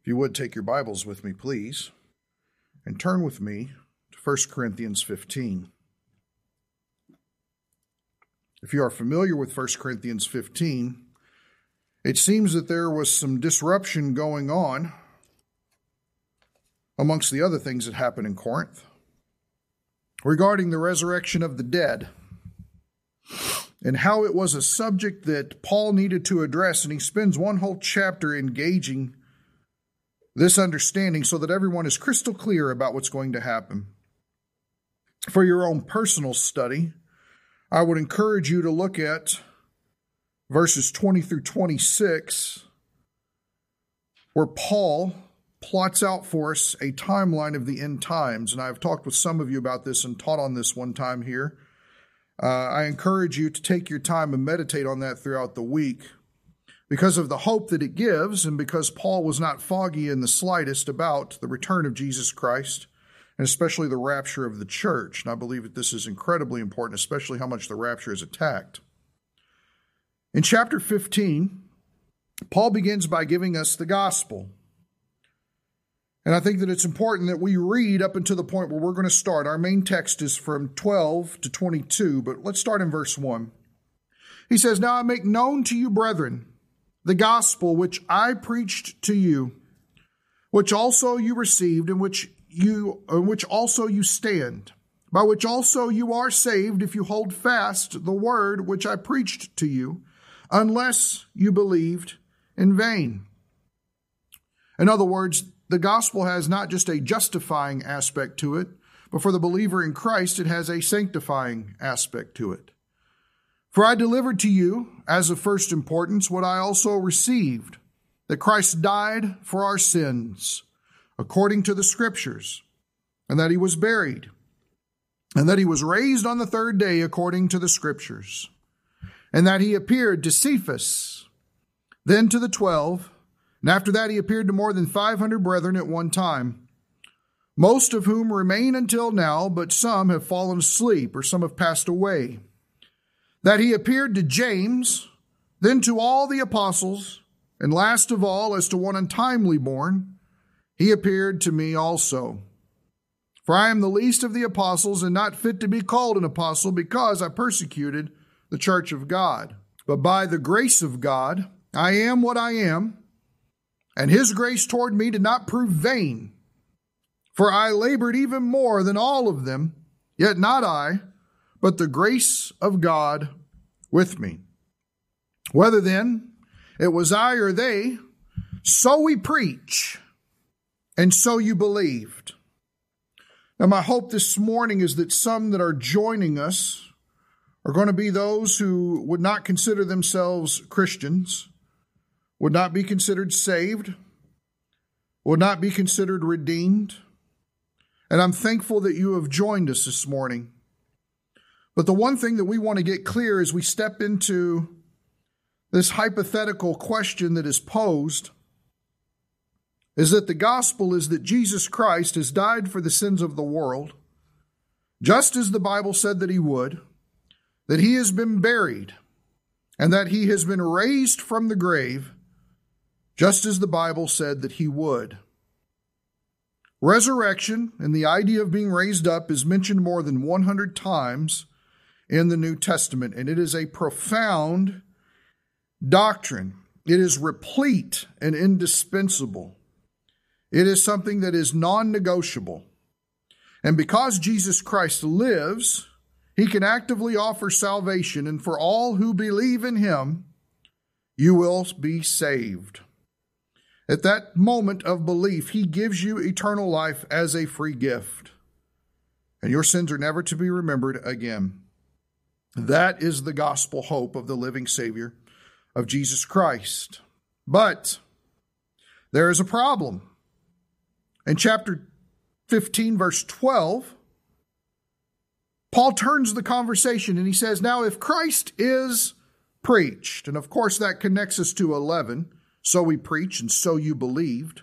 If you would take your Bibles with me, please, and turn with me to 1 Corinthians 15. If you are familiar with 1 Corinthians 15, it seems that there was some disruption going on amongst the other things that happened in Corinth regarding the resurrection of the dead and how it was a subject that Paul needed to address. And he spends one whole chapter engaging this understanding so that everyone is crystal clear about what's going to happen. For your own personal study, I would encourage you to look at verses 20 through 26, where Paul plots out for us a timeline of the end times. And I've talked with some of you about this and taught on this one time here. Uh, I encourage you to take your time and meditate on that throughout the week because of the hope that it gives, and because Paul was not foggy in the slightest about the return of Jesus Christ, and especially the rapture of the church. And I believe that this is incredibly important, especially how much the rapture is attacked. In chapter 15, Paul begins by giving us the gospel. And I think that it's important that we read up until the point where we're going to start. Our main text is from 12 to 22, but let's start in verse 1. He says, Now I make known to you, brethren, the gospel which I preached to you, which also you received, and which you, in which also you stand, by which also you are saved, if you hold fast the word which I preached to you, unless you believed in vain. In other words, the gospel has not just a justifying aspect to it, but for the believer in Christ, it has a sanctifying aspect to it. For I delivered to you, as of first importance, what I also received that Christ died for our sins, according to the Scriptures, and that he was buried, and that he was raised on the third day, according to the Scriptures, and that he appeared to Cephas, then to the twelve. And after that, he appeared to more than 500 brethren at one time, most of whom remain until now, but some have fallen asleep or some have passed away. That he appeared to James, then to all the apostles, and last of all, as to one untimely born, he appeared to me also. For I am the least of the apostles and not fit to be called an apostle because I persecuted the church of God. But by the grace of God, I am what I am and his grace toward me did not prove vain. For I labored even more than all of them, yet not I, but the grace of God with me. Whether then it was I or they, so we preach, and so you believed. Now, my hope this morning is that some that are joining us are going to be those who would not consider themselves Christians would not be considered saved, would not be considered redeemed. And I'm thankful that you have joined us this morning. But the one thing that we want to get clear as we step into this hypothetical question that is posed is that the gospel is that Jesus Christ has died for the sins of the world, just as the Bible said that he would, that he has been buried, and that he has been raised from the grave just as the Bible said that he would. Resurrection and the idea of being raised up is mentioned more than 100 times in the New Testament, and it is a profound doctrine. It is replete and indispensable. It is something that is non negotiable. And because Jesus Christ lives, he can actively offer salvation, and for all who believe in him, you will be saved. At that moment of belief, He gives you eternal life as a free gift, and your sins are never to be remembered again. That is the gospel hope of the living Savior of Jesus Christ. But there is a problem. In chapter 15, verse 12, Paul turns the conversation and he says, Now, if Christ is preached, and of course that connects us to 11, so we preach, and so you believed.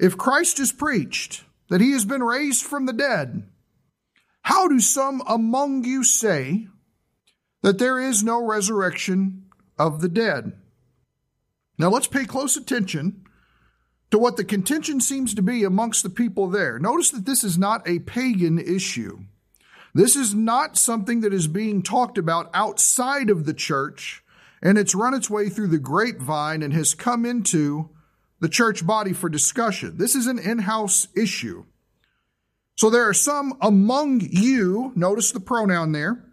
If Christ is preached that he has been raised from the dead, how do some among you say that there is no resurrection of the dead? Now let's pay close attention to what the contention seems to be amongst the people there. Notice that this is not a pagan issue. This is not something that is being talked about outside of the church, and it's run its way through the grapevine and has come into the church body for discussion. This is an in house issue. So there are some among you, notice the pronoun there,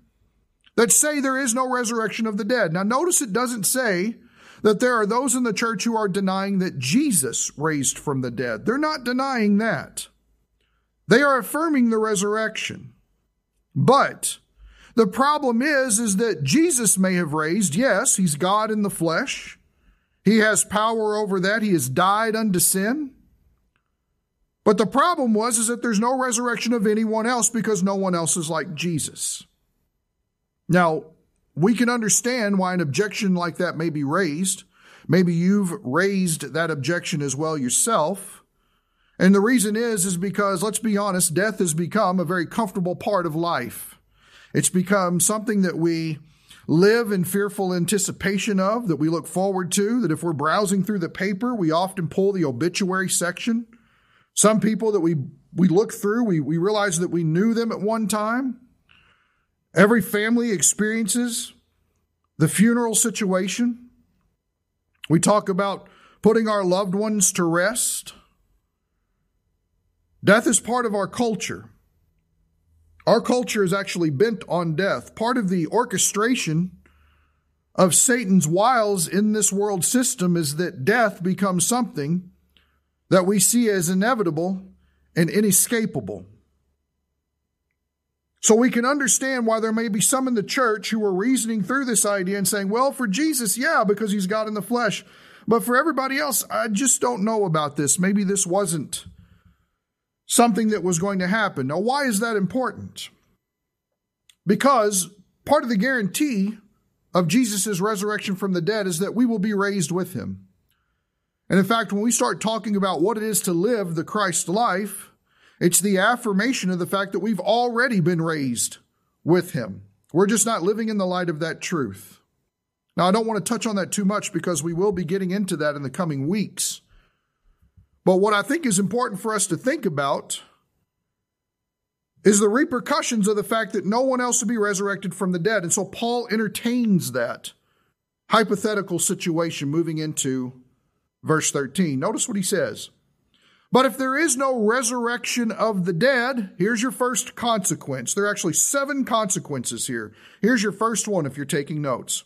that say there is no resurrection of the dead. Now, notice it doesn't say that there are those in the church who are denying that Jesus raised from the dead. They're not denying that. They are affirming the resurrection. But the problem is, is that Jesus may have raised, yes, he's God in the flesh. He has power over that. He has died unto sin. But the problem was is that there's no resurrection of anyone else because no one else is like Jesus. Now, we can understand why an objection like that may be raised. Maybe you've raised that objection as well yourself. And the reason is, is because, let's be honest, death has become a very comfortable part of life. It's become something that we live in fearful anticipation of, that we look forward to, that if we're browsing through the paper, we often pull the obituary section. Some people that we, we look through, we, we realize that we knew them at one time. Every family experiences the funeral situation. We talk about putting our loved ones to rest. Death is part of our culture. Our culture is actually bent on death. Part of the orchestration of Satan's wiles in this world system is that death becomes something that we see as inevitable and inescapable. So we can understand why there may be some in the church who are reasoning through this idea and saying, well, for Jesus, yeah, because he's God in the flesh. But for everybody else, I just don't know about this. Maybe this wasn't something that was going to happen. Now, why is that important? Because part of the guarantee of Jesus' resurrection from the dead is that we will be raised with him. And in fact, when we start talking about what it is to live the Christ life, it's the affirmation of the fact that we've already been raised with him. We're just not living in the light of that truth. Now, I don't want to touch on that too much because we will be getting into that in the coming weeks. But what I think is important for us to think about is the repercussions of the fact that no one else will be resurrected from the dead. And so Paul entertains that hypothetical situation moving into verse 13. Notice what he says. But if there is no resurrection of the dead, here's your first consequence. There are actually seven consequences here. Here's your first one if you're taking notes.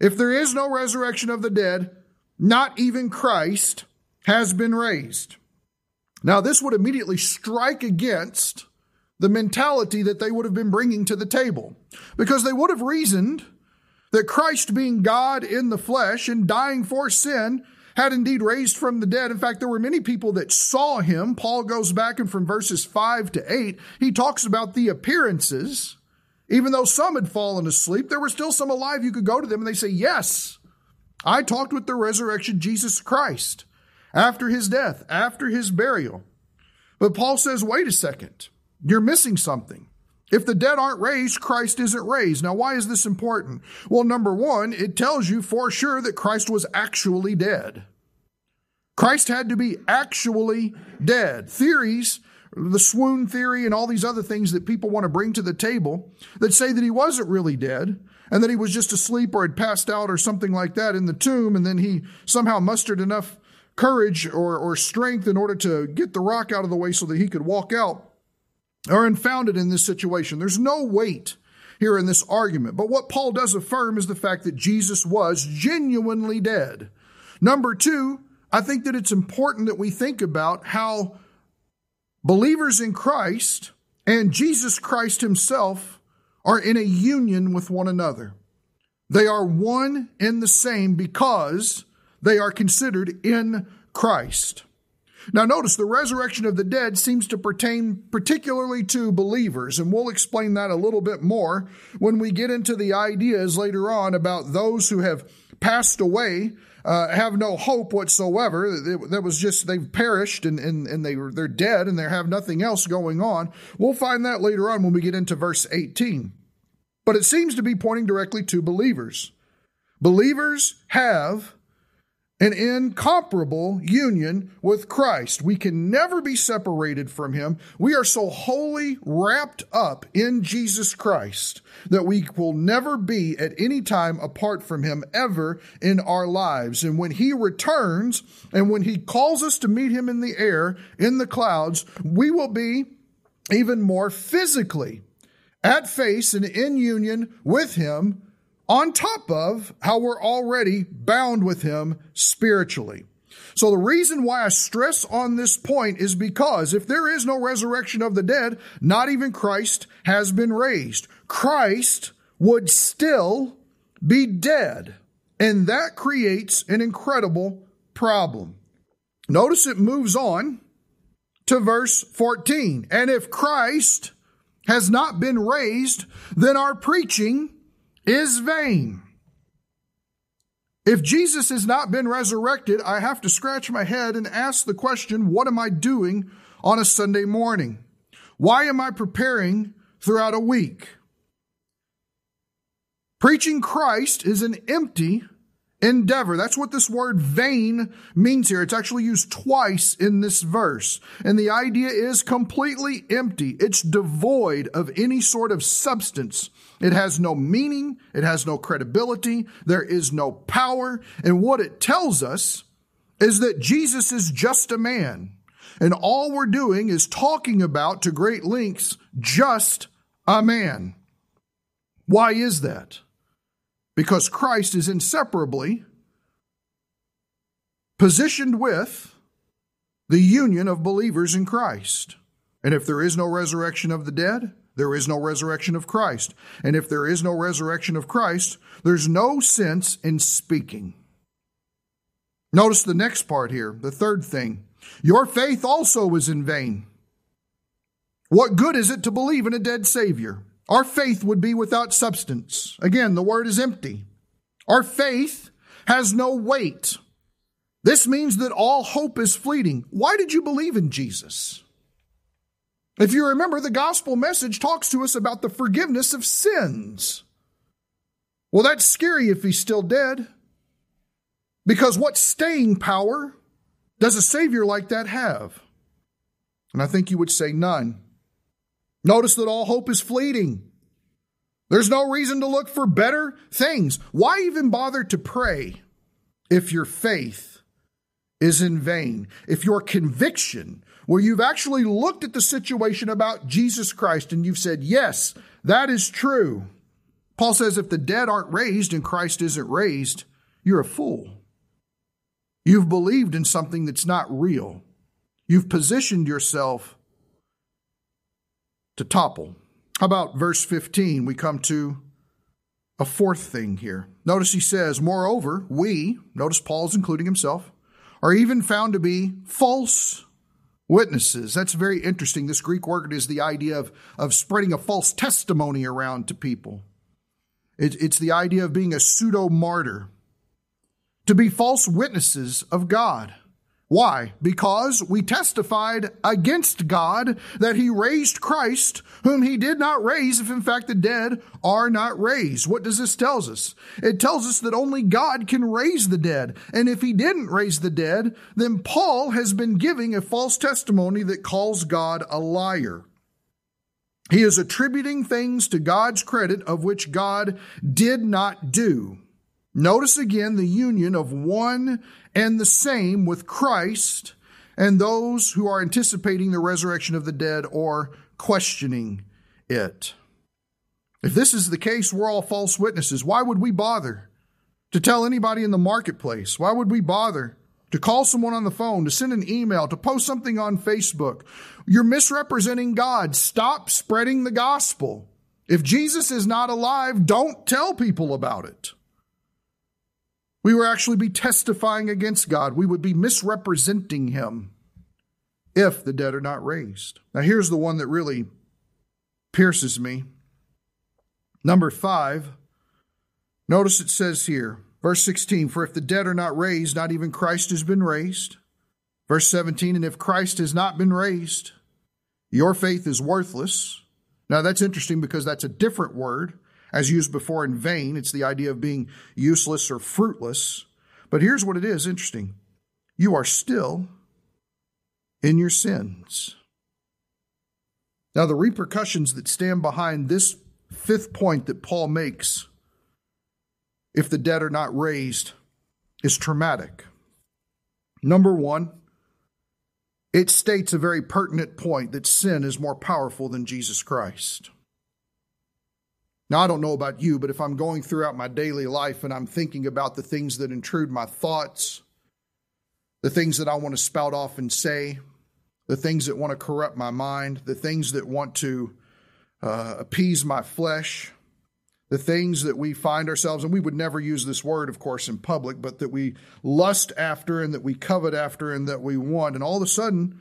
If there is no resurrection of the dead, not even Christ has been raised. Now, this would immediately strike against the mentality that they would have been bringing to the table because they would have reasoned that Christ being God in the flesh and dying for sin had indeed raised from the dead. In fact, there were many people that saw him. Paul goes back and from verses 5 to 8, he talks about the appearances. Even though some had fallen asleep, there were still some alive. You could go to them and they say, Yes, I talked with the resurrection Jesus Christ after his death, after his burial. But Paul says, wait a second, you're missing something. If the dead aren't raised, Christ isn't raised. Now, why is this important? Well, number one, it tells you for sure that Christ was actually dead. Christ had to be actually dead. Theories, the swoon theory, and all these other things that people want to bring to the table that say that he wasn't really dead and that he was just asleep or had passed out or something like that in the tomb, and then he somehow mustered enough courage or, or strength in order to get the rock out of the way so that he could walk out are unfounded in this situation. There's no weight here in this argument. But what Paul does affirm is the fact that Jesus was genuinely dead. Number two, I think that it's important that we think about how believers in Christ and Jesus Christ himself are in a union with one another. They are one and the same because they are considered in Christ. Now, notice the resurrection of the dead seems to pertain particularly to believers, and we'll explain that a little bit more when we get into the ideas later on about those who have passed away, uh, have no hope whatsoever. That was just they've perished and, and, and they, they're dead and they have nothing else going on. We'll find that later on when we get into verse 18. But it seems to be pointing directly to believers. Believers have an incomparable union with Christ. We can never be separated from Him. We are so wholly wrapped up in Jesus Christ that we will never be at any time apart from Him ever in our lives. And when He returns and when He calls us to meet Him in the air, in the clouds, we will be even more physically at face and in union with Him on top of how we're already bound with Him spiritually. So the reason why I stress on this point is because if there is no resurrection of the dead, not even Christ has been raised. Christ would still be dead. And that creates an incredible problem. Notice it moves on to verse 14. And if Christ has not been raised, then our preaching is vain. If Jesus has not been resurrected, I have to scratch my head and ask the question, what am I doing on a Sunday morning? Why am I preparing throughout a week? Preaching Christ is an empty endeavor. That's what this word vain means here. It's actually used twice in this verse. And the idea is completely empty. It's devoid of any sort of substance. It has no meaning. It has no credibility. There is no power. And what it tells us is that Jesus is just a man. And all we're doing is talking about to great lengths just a man. Why is that? because Christ is inseparably positioned with the union of believers in Christ. And if there is no resurrection of the dead, there is no resurrection of Christ. And if there is no resurrection of Christ, there's no sense in speaking. Notice the next part here, the third thing. Your faith also is in vain. What good is it to believe in a dead Savior? Our faith would be without substance. Again, the word is empty. Our faith has no weight. This means that all hope is fleeting. Why did you believe in Jesus? If you remember, the gospel message talks to us about the forgiveness of sins. Well, that's scary if he's still dead. Because what staying power does a Savior like that have? And I think you would say none. Notice that all hope is fleeting. There's no reason to look for better things. Why even bother to pray if your faith is in vain? If your conviction, where you've actually looked at the situation about Jesus Christ and you've said, yes, that is true. Paul says if the dead aren't raised and Christ isn't raised, you're a fool. You've believed in something that's not real. You've positioned yourself to topple. How about verse 15? We come to a fourth thing here. Notice he says, Moreover, we, notice Paul's including himself, are even found to be false witnesses. That's very interesting. This Greek word is the idea of, of spreading a false testimony around to people. It, it's the idea of being a pseudo martyr, to be false witnesses of God. Why? Because we testified against God that he raised Christ, whom he did not raise, if in fact the dead are not raised. What does this tell us? It tells us that only God can raise the dead. And if he didn't raise the dead, then Paul has been giving a false testimony that calls God a liar. He is attributing things to God's credit of which God did not do. Notice again the union of one and the same with Christ and those who are anticipating the resurrection of the dead or questioning it. If this is the case, we're all false witnesses. Why would we bother to tell anybody in the marketplace? Why would we bother to call someone on the phone, to send an email, to post something on Facebook? You're misrepresenting God. Stop spreading the gospel. If Jesus is not alive, don't tell people about it. We would actually be testifying against God. We would be misrepresenting Him if the dead are not raised. Now, here's the one that really pierces me. Number five, notice it says here, verse 16, for if the dead are not raised, not even Christ has been raised. Verse 17, and if Christ has not been raised, your faith is worthless. Now, that's interesting because that's a different word as used before in vain. It's the idea of being useless or fruitless. But here's what it is interesting you are still in your sins. Now, the repercussions that stand behind this fifth point that Paul makes, if the dead are not raised, is traumatic. Number one, it states a very pertinent point that sin is more powerful than Jesus Christ. Now, I don't know about you, but if I'm going throughout my daily life and I'm thinking about the things that intrude my thoughts, the things that I want to spout off and say, the things that want to corrupt my mind, the things that want to uh, appease my flesh, the things that we find ourselves, and we would never use this word, of course, in public, but that we lust after and that we covet after and that we want. And all of a sudden,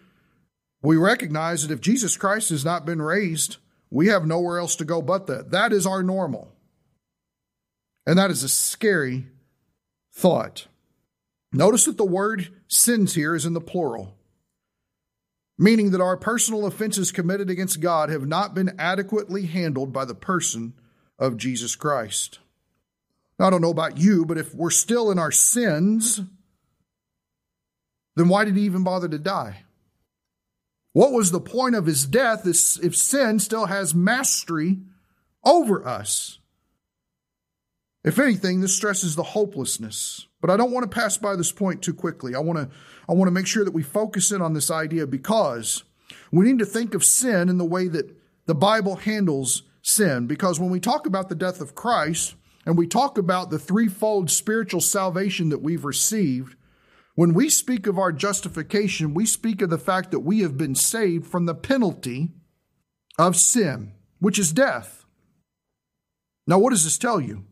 we recognize that if Jesus Christ has not been raised, we have nowhere else to go but that. That is our normal. And that is a scary thought. Notice that the word sins here is in the plural meaning that our personal offenses committed against God have not been adequately handled by the person of Jesus Christ. Now, I don't know about you, but if we're still in our sins, then why did he even bother to die? What was the point of his death if sin still has mastery over us? If anything, this stresses the hopelessness. But I don't want to pass by this point too quickly. I want to I want to make sure that we focus in on this idea because we need to think of sin in the way that the Bible handles sin. Because when we talk about the death of Christ and we talk about the threefold spiritual salvation that we've received, when we speak of our justification, we speak of the fact that we have been saved from the penalty of sin, which is death. Now, what does this tell you?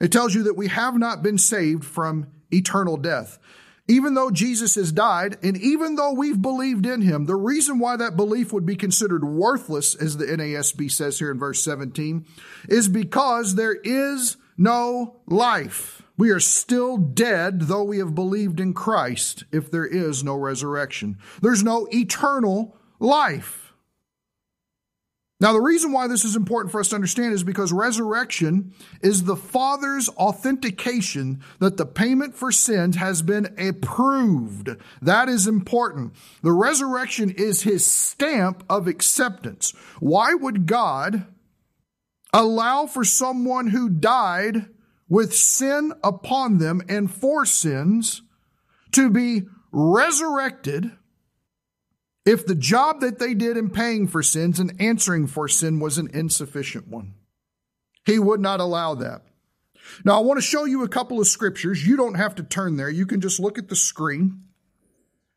It tells you that we have not been saved from eternal death even though Jesus has died, and even though we've believed in him, the reason why that belief would be considered worthless, as the NASB says here in verse 17, is because there is no life. We are still dead, though we have believed in Christ, if there is no resurrection. There's no eternal life. Now, the reason why this is important for us to understand is because resurrection is the Father's authentication that the payment for sins has been approved. That is important. The resurrection is his stamp of acceptance. Why would God allow for someone who died with sin upon them and for sins to be resurrected? if the job that they did in paying for sins and answering for sin was an insufficient one. He would not allow that. Now, I want to show you a couple of scriptures. You don't have to turn there. You can just look at the screen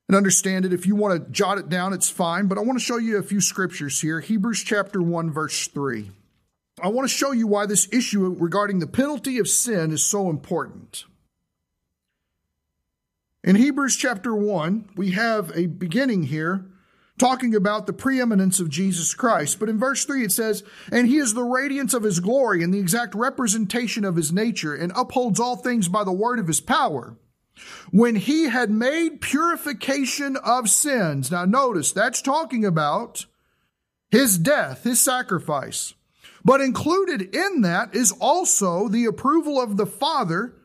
and understand it. If you want to jot it down, it's fine. But I want to show you a few scriptures here. Hebrews chapter 1, verse 3. I want to show you why this issue regarding the penalty of sin is so important. In Hebrews chapter 1, we have a beginning here talking about the preeminence of Jesus Christ. But in verse 3 it says, And he is the radiance of his glory and the exact representation of his nature, and upholds all things by the word of his power. When he had made purification of sins. Now notice, that's talking about his death, his sacrifice. But included in that is also the approval of the Father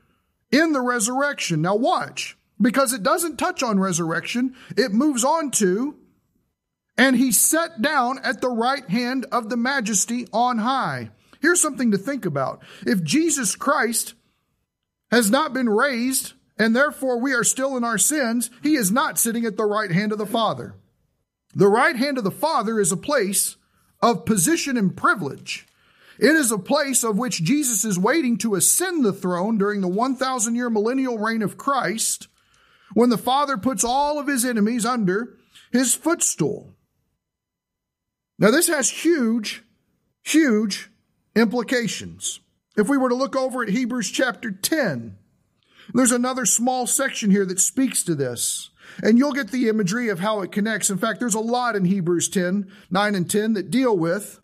in the resurrection. Now watch, because it doesn't touch on resurrection, it moves on to and he sat down at the right hand of the majesty on high. Here's something to think about. If Jesus Christ has not been raised, and therefore we are still in our sins, he is not sitting at the right hand of the Father. The right hand of the Father is a place of position and privilege. It is a place of which Jesus is waiting to ascend the throne during the 1,000 year millennial reign of Christ when the Father puts all of his enemies under his footstool. Now, this has huge, huge implications. If we were to look over at Hebrews chapter 10, there's another small section here that speaks to this. And you'll get the imagery of how it connects. In fact, there's a lot in Hebrews 10, 9 and 10 that deal with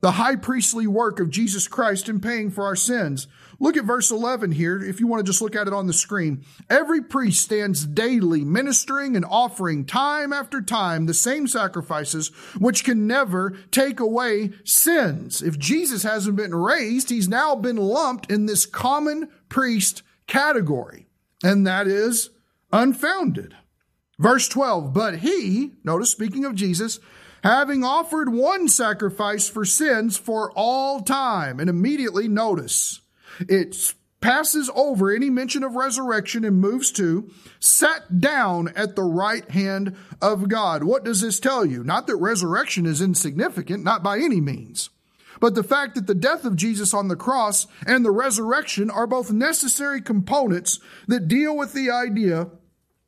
the high priestly work of Jesus Christ in paying for our sins. Look at verse 11 here, if you want to just look at it on the screen. Every priest stands daily ministering and offering time after time the same sacrifices, which can never take away sins. If Jesus hasn't been raised, he's now been lumped in this common priest category. and that is unfounded. Verse 12, but he, notice speaking of Jesus, having offered one sacrifice for sins for all time. And immediately notice, it passes over any mention of resurrection and moves to sat down at the right hand of God. What does this tell you? Not that resurrection is insignificant, not by any means. But the fact that the death of Jesus on the cross and the resurrection are both necessary components that deal with the idea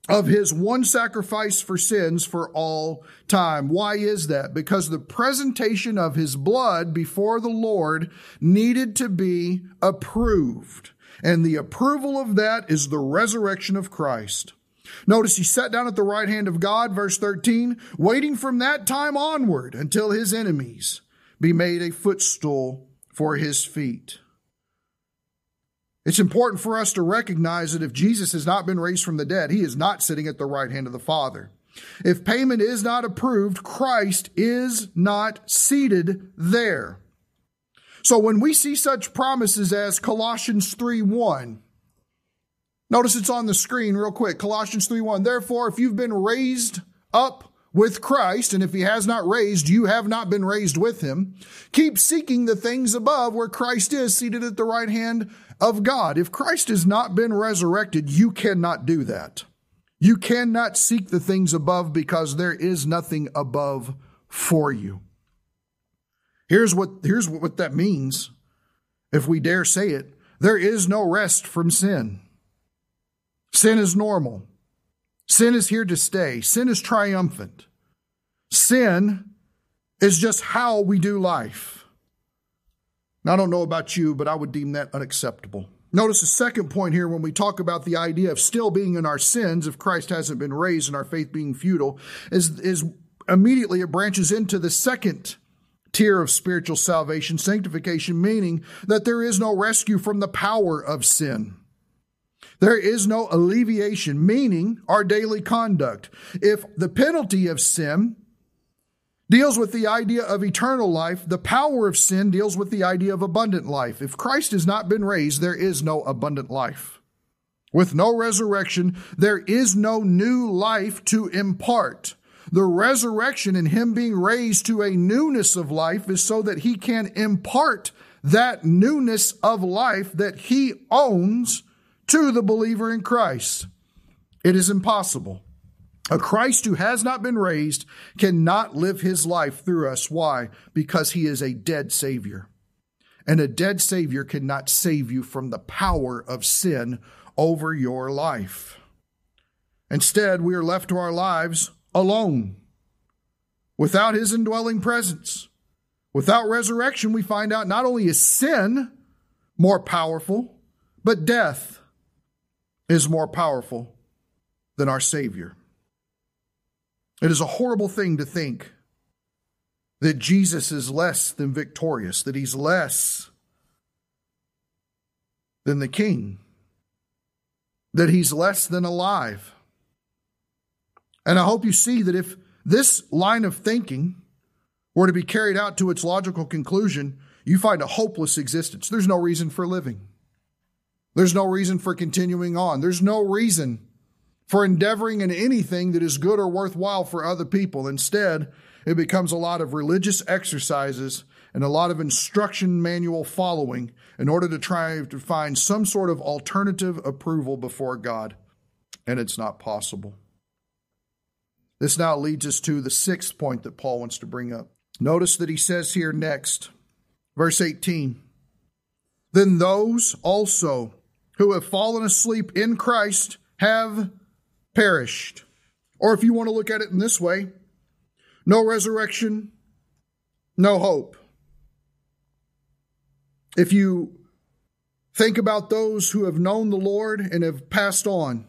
of his one sacrifice for sins for all time. Why is that? Because the presentation of his blood before the Lord needed to be approved. And the approval of that is the resurrection of Christ. Notice he sat down at the right hand of God, verse 13, waiting from that time onward until his enemies be made a footstool for his feet. It's important for us to recognize that if Jesus has not been raised from the dead, he is not sitting at the right hand of the Father. If payment is not approved, Christ is not seated there. So when we see such promises as Colossians 3 1, notice it's on the screen real quick. Colossians 3 1. Therefore, if you've been raised up with Christ, and if he has not raised, you have not been raised with him. Keep seeking the things above where Christ is seated at the right hand of God. If Christ has not been resurrected, you cannot do that. You cannot seek the things above because there is nothing above for you. Here's what, here's what that means, if we dare say it. There is no rest from sin. Sin is normal. Sin is here to stay. Sin is triumphant. Sin is just how we do life. Now, I don't know about you, but I would deem that unacceptable. Notice the second point here when we talk about the idea of still being in our sins if Christ hasn't been raised and our faith being futile is, is immediately it branches into the second tier of spiritual salvation, sanctification, meaning that there is no rescue from the power of sin. There is no alleviation, meaning our daily conduct. If the penalty of sin deals with the idea of eternal life, the power of sin deals with the idea of abundant life. If Christ has not been raised, there is no abundant life. With no resurrection, there is no new life to impart. The resurrection and Him being raised to a newness of life is so that He can impart that newness of life that He owns to the believer in Christ. It is impossible. A Christ who has not been raised cannot live his life through us. Why? Because he is a dead Savior. And a dead Savior cannot save you from the power of sin over your life. Instead, we are left to our lives alone, without his indwelling presence. Without resurrection, we find out not only is sin more powerful, but death is more powerful than our Savior. It is a horrible thing to think that Jesus is less than victorious, that he's less than the king, that he's less than alive. And I hope you see that if this line of thinking were to be carried out to its logical conclusion, you find a hopeless existence. There's no reason for living. There's no reason for continuing on. There's no reason for endeavoring in anything that is good or worthwhile for other people. Instead, it becomes a lot of religious exercises and a lot of instruction manual following in order to try to find some sort of alternative approval before God. And it's not possible. This now leads us to the sixth point that Paul wants to bring up. Notice that he says here next, verse 18, then those also who have fallen asleep in Christ have perished. Or if you want to look at it in this way, no resurrection, no hope. If you think about those who have known the Lord and have passed on,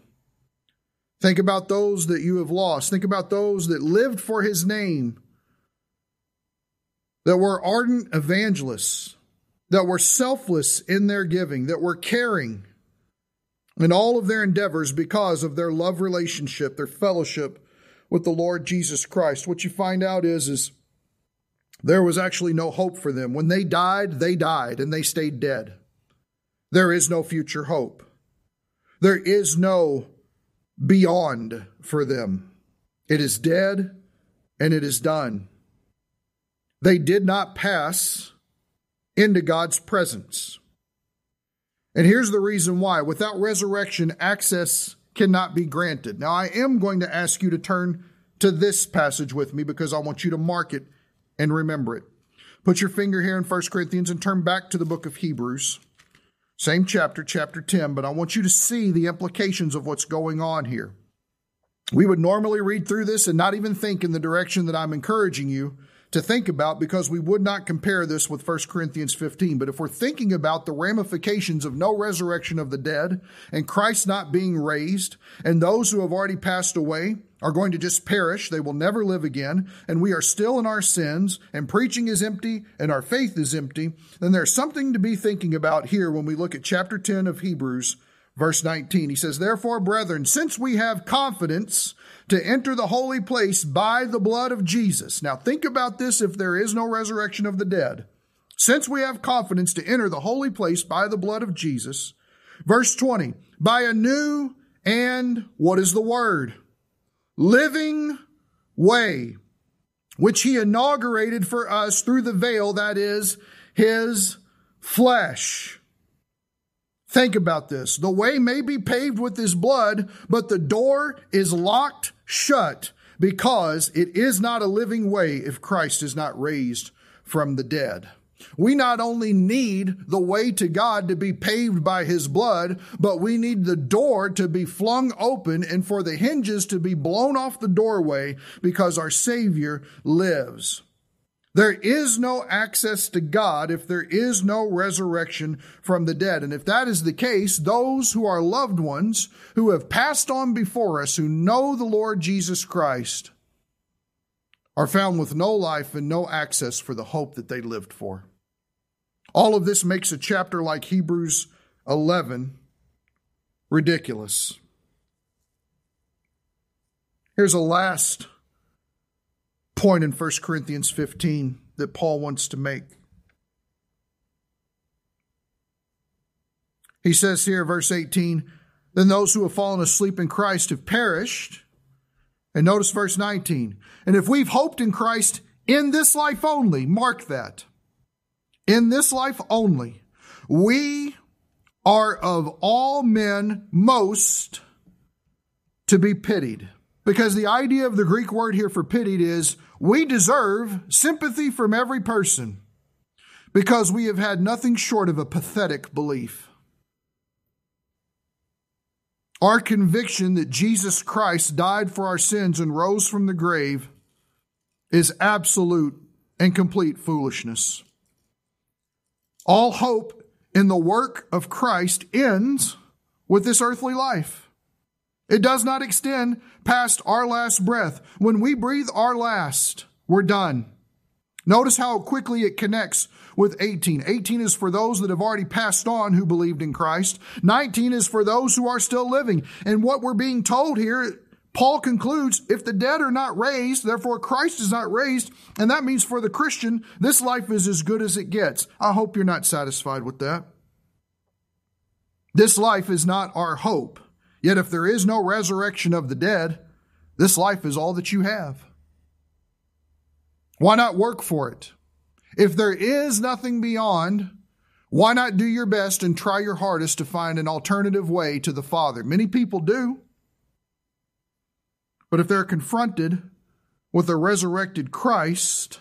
think about those that you have lost, think about those that lived for his name, that were ardent evangelists, that were selfless in their giving, that were caring in all of their endeavors because of their love relationship, their fellowship with the Lord Jesus Christ. What you find out is, is there was actually no hope for them. When they died, they died and they stayed dead. There is no future hope. There is no beyond for them. It is dead and it is done. They did not pass into God's presence. And here's the reason why without resurrection, access cannot be granted. Now, I am going to ask you to turn to this passage with me because I want you to mark it and remember it. Put your finger here in 1 Corinthians and turn back to the book of Hebrews. Same chapter, chapter 10, but I want you to see the implications of what's going on here. We would normally read through this and not even think in the direction that I'm encouraging you to think about because we would not compare this with 1 Corinthians 15. But if we're thinking about the ramifications of no resurrection of the dead and Christ not being raised and those who have already passed away are going to just perish, they will never live again, and we are still in our sins and preaching is empty and our faith is empty, then there's something to be thinking about here when we look at chapter 10 of Hebrews Verse 19, he says, Therefore, brethren, since we have confidence to enter the holy place by the blood of Jesus. Now, think about this if there is no resurrection of the dead. Since we have confidence to enter the holy place by the blood of Jesus. Verse 20, by a new and what is the word? Living way, which he inaugurated for us through the veil, that is, his flesh. Think about this. The way may be paved with his blood, but the door is locked shut because it is not a living way if Christ is not raised from the dead. We not only need the way to God to be paved by his blood, but we need the door to be flung open and for the hinges to be blown off the doorway because our Savior lives. There is no access to God if there is no resurrection from the dead. And if that is the case, those who are loved ones who have passed on before us, who know the Lord Jesus Christ, are found with no life and no access for the hope that they lived for. All of this makes a chapter like Hebrews 11 ridiculous. Here's a last point in 1 Corinthians 15 that Paul wants to make. He says here, verse 18, then those who have fallen asleep in Christ have perished. And notice verse 19, and if we've hoped in Christ in this life only, mark that, in this life only, we are of all men most to be pitied. Because the idea of the Greek word here for pitied is we deserve sympathy from every person because we have had nothing short of a pathetic belief. Our conviction that Jesus Christ died for our sins and rose from the grave is absolute and complete foolishness. All hope in the work of Christ ends with this earthly life. It does not extend past our last breath. When we breathe our last, we're done. Notice how quickly it connects with 18. 18 is for those that have already passed on who believed in Christ. 19 is for those who are still living. And what we're being told here, Paul concludes, if the dead are not raised, therefore Christ is not raised, and that means for the Christian, this life is as good as it gets. I hope you're not satisfied with that. This life is not our hope. Yet if there is no resurrection of the dead, this life is all that you have. Why not work for it? If there is nothing beyond, why not do your best and try your hardest to find an alternative way to the Father? Many people do. But if they're confronted with a resurrected Christ,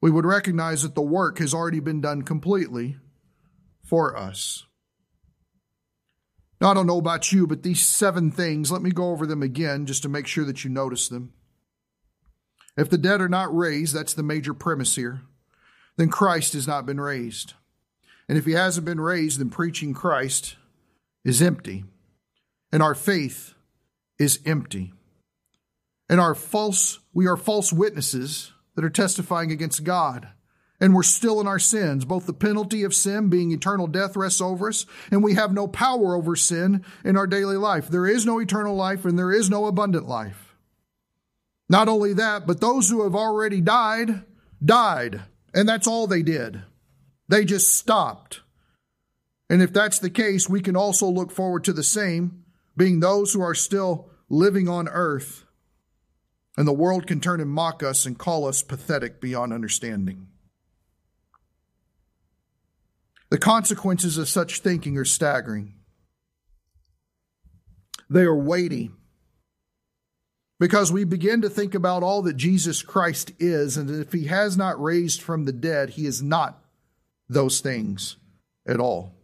we would recognize that the work has already been done completely for us. Now, I don't know about you, but these seven things, let me go over them again just to make sure that you notice them. If the dead are not raised, that's the major premise here, then Christ has not been raised. And if he hasn't been raised, then preaching Christ is empty. And our faith is empty. And our false, we are false witnesses that are testifying against God and we're still in our sins. Both the penalty of sin being eternal death rests over us, and we have no power over sin in our daily life. There is no eternal life and there is no abundant life. Not only that, but those who have already died, died. And that's all they did. They just stopped. And if that's the case, we can also look forward to the same, being those who are still living on earth. And the world can turn and mock us and call us pathetic beyond understanding. The consequences of such thinking are staggering. They are weighty because we begin to think about all that Jesus Christ is, and if he has not raised from the dead, he is not those things at all.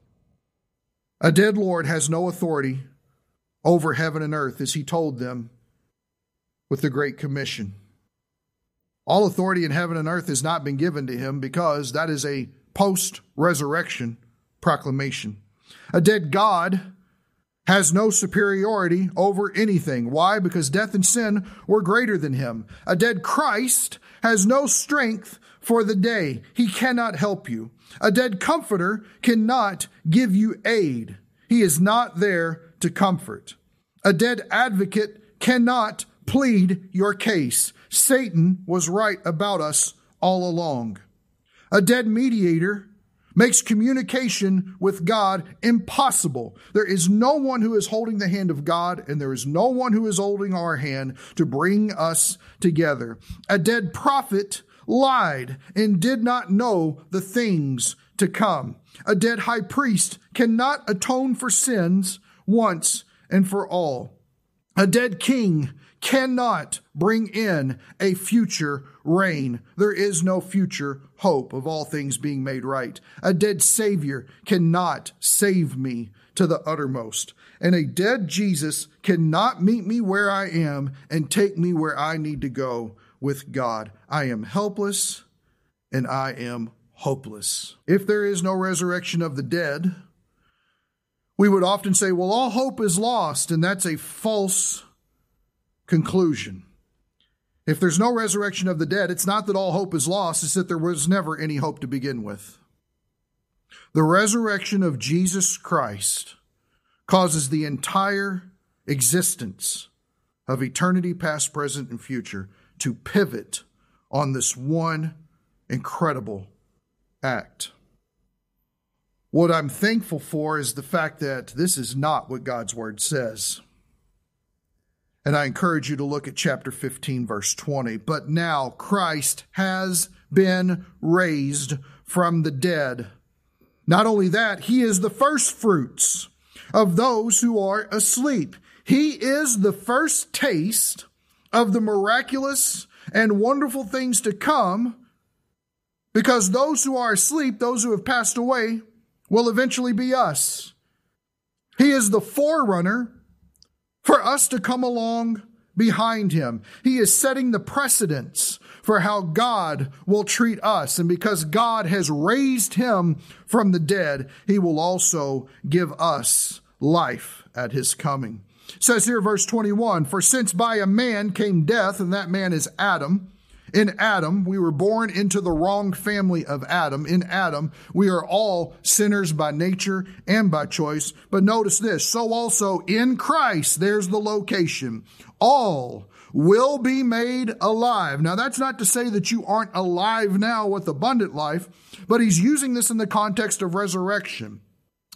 A dead Lord has no authority over heaven and earth, as he told them with the Great Commission. All authority in heaven and earth has not been given to him because that is a post resurrection proclamation. A dead God has no superiority over anything. Why? Because death and sin were greater than him. A dead Christ has no strength for the day. He cannot help you. A dead comforter cannot give you aid. He is not there to comfort. A dead advocate cannot plead your case. Satan was right about us all along. A dead mediator makes communication with God impossible. There is no one who is holding the hand of God, and there is no one who is holding our hand to bring us together. A dead prophet lied and did not know the things to come. A dead high priest cannot atone for sins once and for all. A dead king cannot bring in a future reign. There is no future hope of all things being made right. A dead Savior cannot save me to the uttermost. And a dead Jesus cannot meet me where I am and take me where I need to go with God. I am helpless and I am hopeless. If there is no resurrection of the dead, we would often say, well, all hope is lost, and that's a false conclusion. If there's no resurrection of the dead, it's not that all hope is lost, it's that there was never any hope to begin with. The resurrection of Jesus Christ causes the entire existence of eternity, past, present, and future, to pivot on this one incredible act. What I'm thankful for is the fact that this is not what God's word says. And I encourage you to look at chapter 15, verse 20. But now Christ has been raised from the dead. Not only that, he is the first fruits of those who are asleep. He is the first taste of the miraculous and wonderful things to come because those who are asleep, those who have passed away, will eventually be us. He is the forerunner for us to come along behind him. He is setting the precedence for how God will treat us. And because God has raised him from the dead, he will also give us life at his coming. It says here, verse 21 For since by a man came death, and that man is Adam, in Adam, we were born into the wrong family of Adam. In Adam, we are all sinners by nature and by choice. But notice this. So also in Christ, there's the location. All will be made alive. Now that's not to say that you aren't alive now with abundant life, but he's using this in the context of resurrection.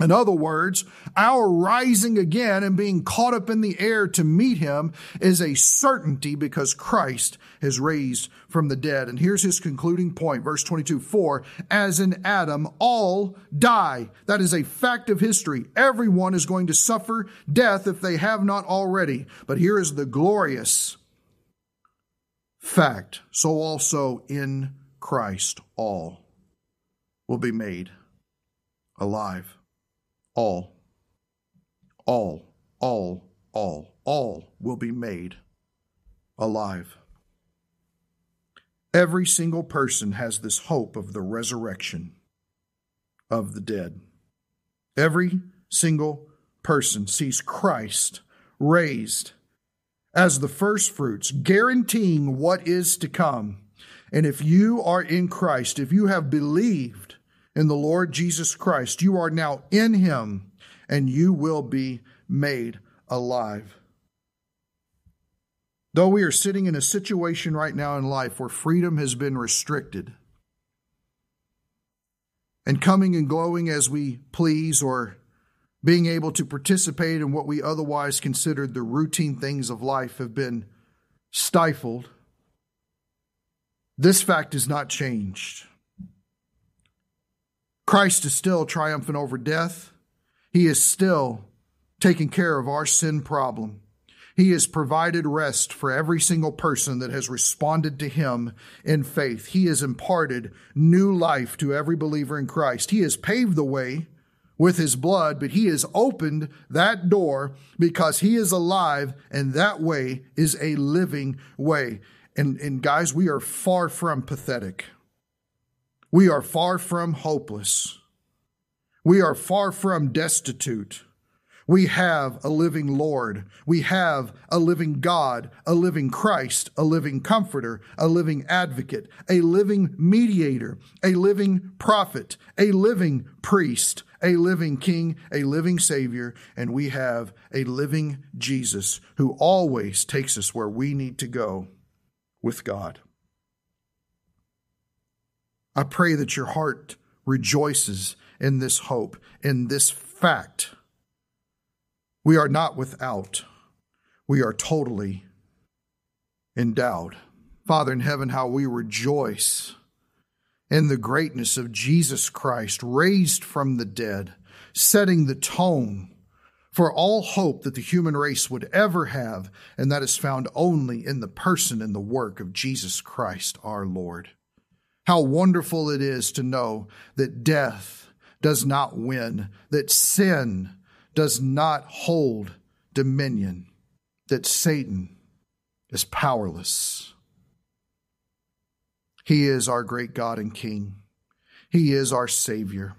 In other words, our rising again and being caught up in the air to meet him is a certainty because Christ has raised from the dead. And here's his concluding point, verse 22 For as in Adam, all die. That is a fact of history. Everyone is going to suffer death if they have not already. But here is the glorious fact. So also in Christ, all will be made alive all, all, all, all, all will be made alive. Every single person has this hope of the resurrection of the dead. Every single person sees Christ raised as the first fruits, guaranteeing what is to come. And if you are in Christ, if you have believed in the Lord Jesus Christ. You are now in him and you will be made alive. Though we are sitting in a situation right now in life where freedom has been restricted, and coming and glowing as we please or being able to participate in what we otherwise considered the routine things of life have been stifled, this fact is not changed. Christ is still triumphant over death. He is still taking care of our sin problem. He has provided rest for every single person that has responded to Him in faith. He has imparted new life to every believer in Christ. He has paved the way with His blood, but He has opened that door because He is alive, and that way is a living way. And, and guys, we are far from pathetic. We are far from hopeless. We are far from destitute. We have a living Lord. We have a living God, a living Christ, a living comforter, a living advocate, a living mediator, a living prophet, a living priest, a living king, a living savior, and we have a living Jesus who always takes us where we need to go with God. I pray that your heart rejoices in this hope, in this fact we are not without, we are totally endowed. Father in heaven, how we rejoice in the greatness of Jesus Christ, raised from the dead, setting the tone for all hope that the human race would ever have, and that is found only in the person and the work of Jesus Christ our Lord. How wonderful it is to know that death does not win, that sin does not hold dominion, that Satan is powerless. He is our great God and King. He is our Savior.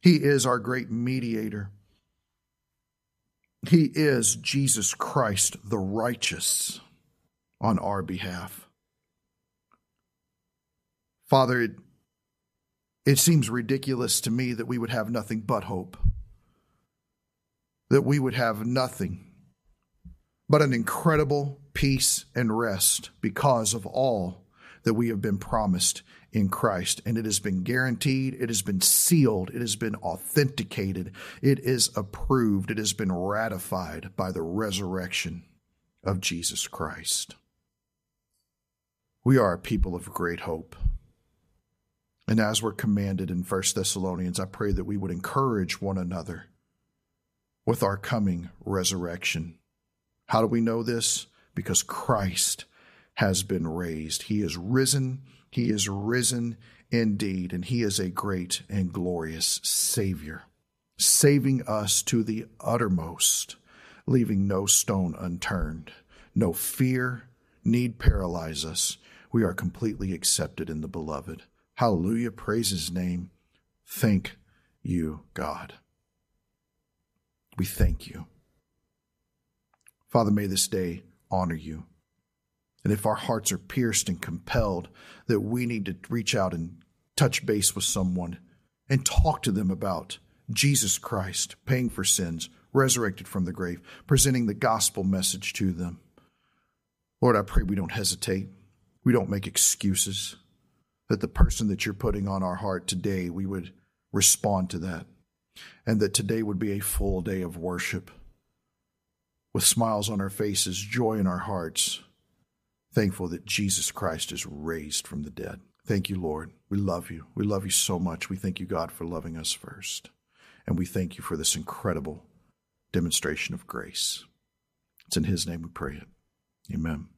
He is our great mediator. He is Jesus Christ, the righteous, on our behalf. Father, it, it seems ridiculous to me that we would have nothing but hope that we would have nothing but an incredible peace and rest because of all that we have been promised in Christ. And it has been guaranteed, it has been sealed, it has been authenticated, it is approved, it has been ratified by the resurrection of Jesus Christ. We are a people of great hope. And as we're commanded in 1 Thessalonians, I pray that we would encourage one another with our coming resurrection. How do we know this? Because Christ has been raised. He is risen. He is risen indeed, and He is a great and glorious Savior, saving us to the uttermost, leaving no stone unturned. No fear need paralyze us. We are completely accepted in the beloved. Hallelujah. Praise His name. Thank you, God. We thank you. Father, may this day honor you. And if our hearts are pierced and compelled that we need to reach out and touch base with someone and talk to them about Jesus Christ paying for sins, resurrected from the grave, presenting the gospel message to them. Lord, I pray we don't hesitate. We don't make excuses. That the person that you're putting on our heart today, we would respond to that and that today would be a full day of worship with smiles on our faces, joy in our hearts, thankful that Jesus Christ is raised from the dead. Thank you, Lord. We love you. We love you so much. We thank you, God, for loving us first. And we thank you for this incredible demonstration of grace. It's in His name we pray it. Amen.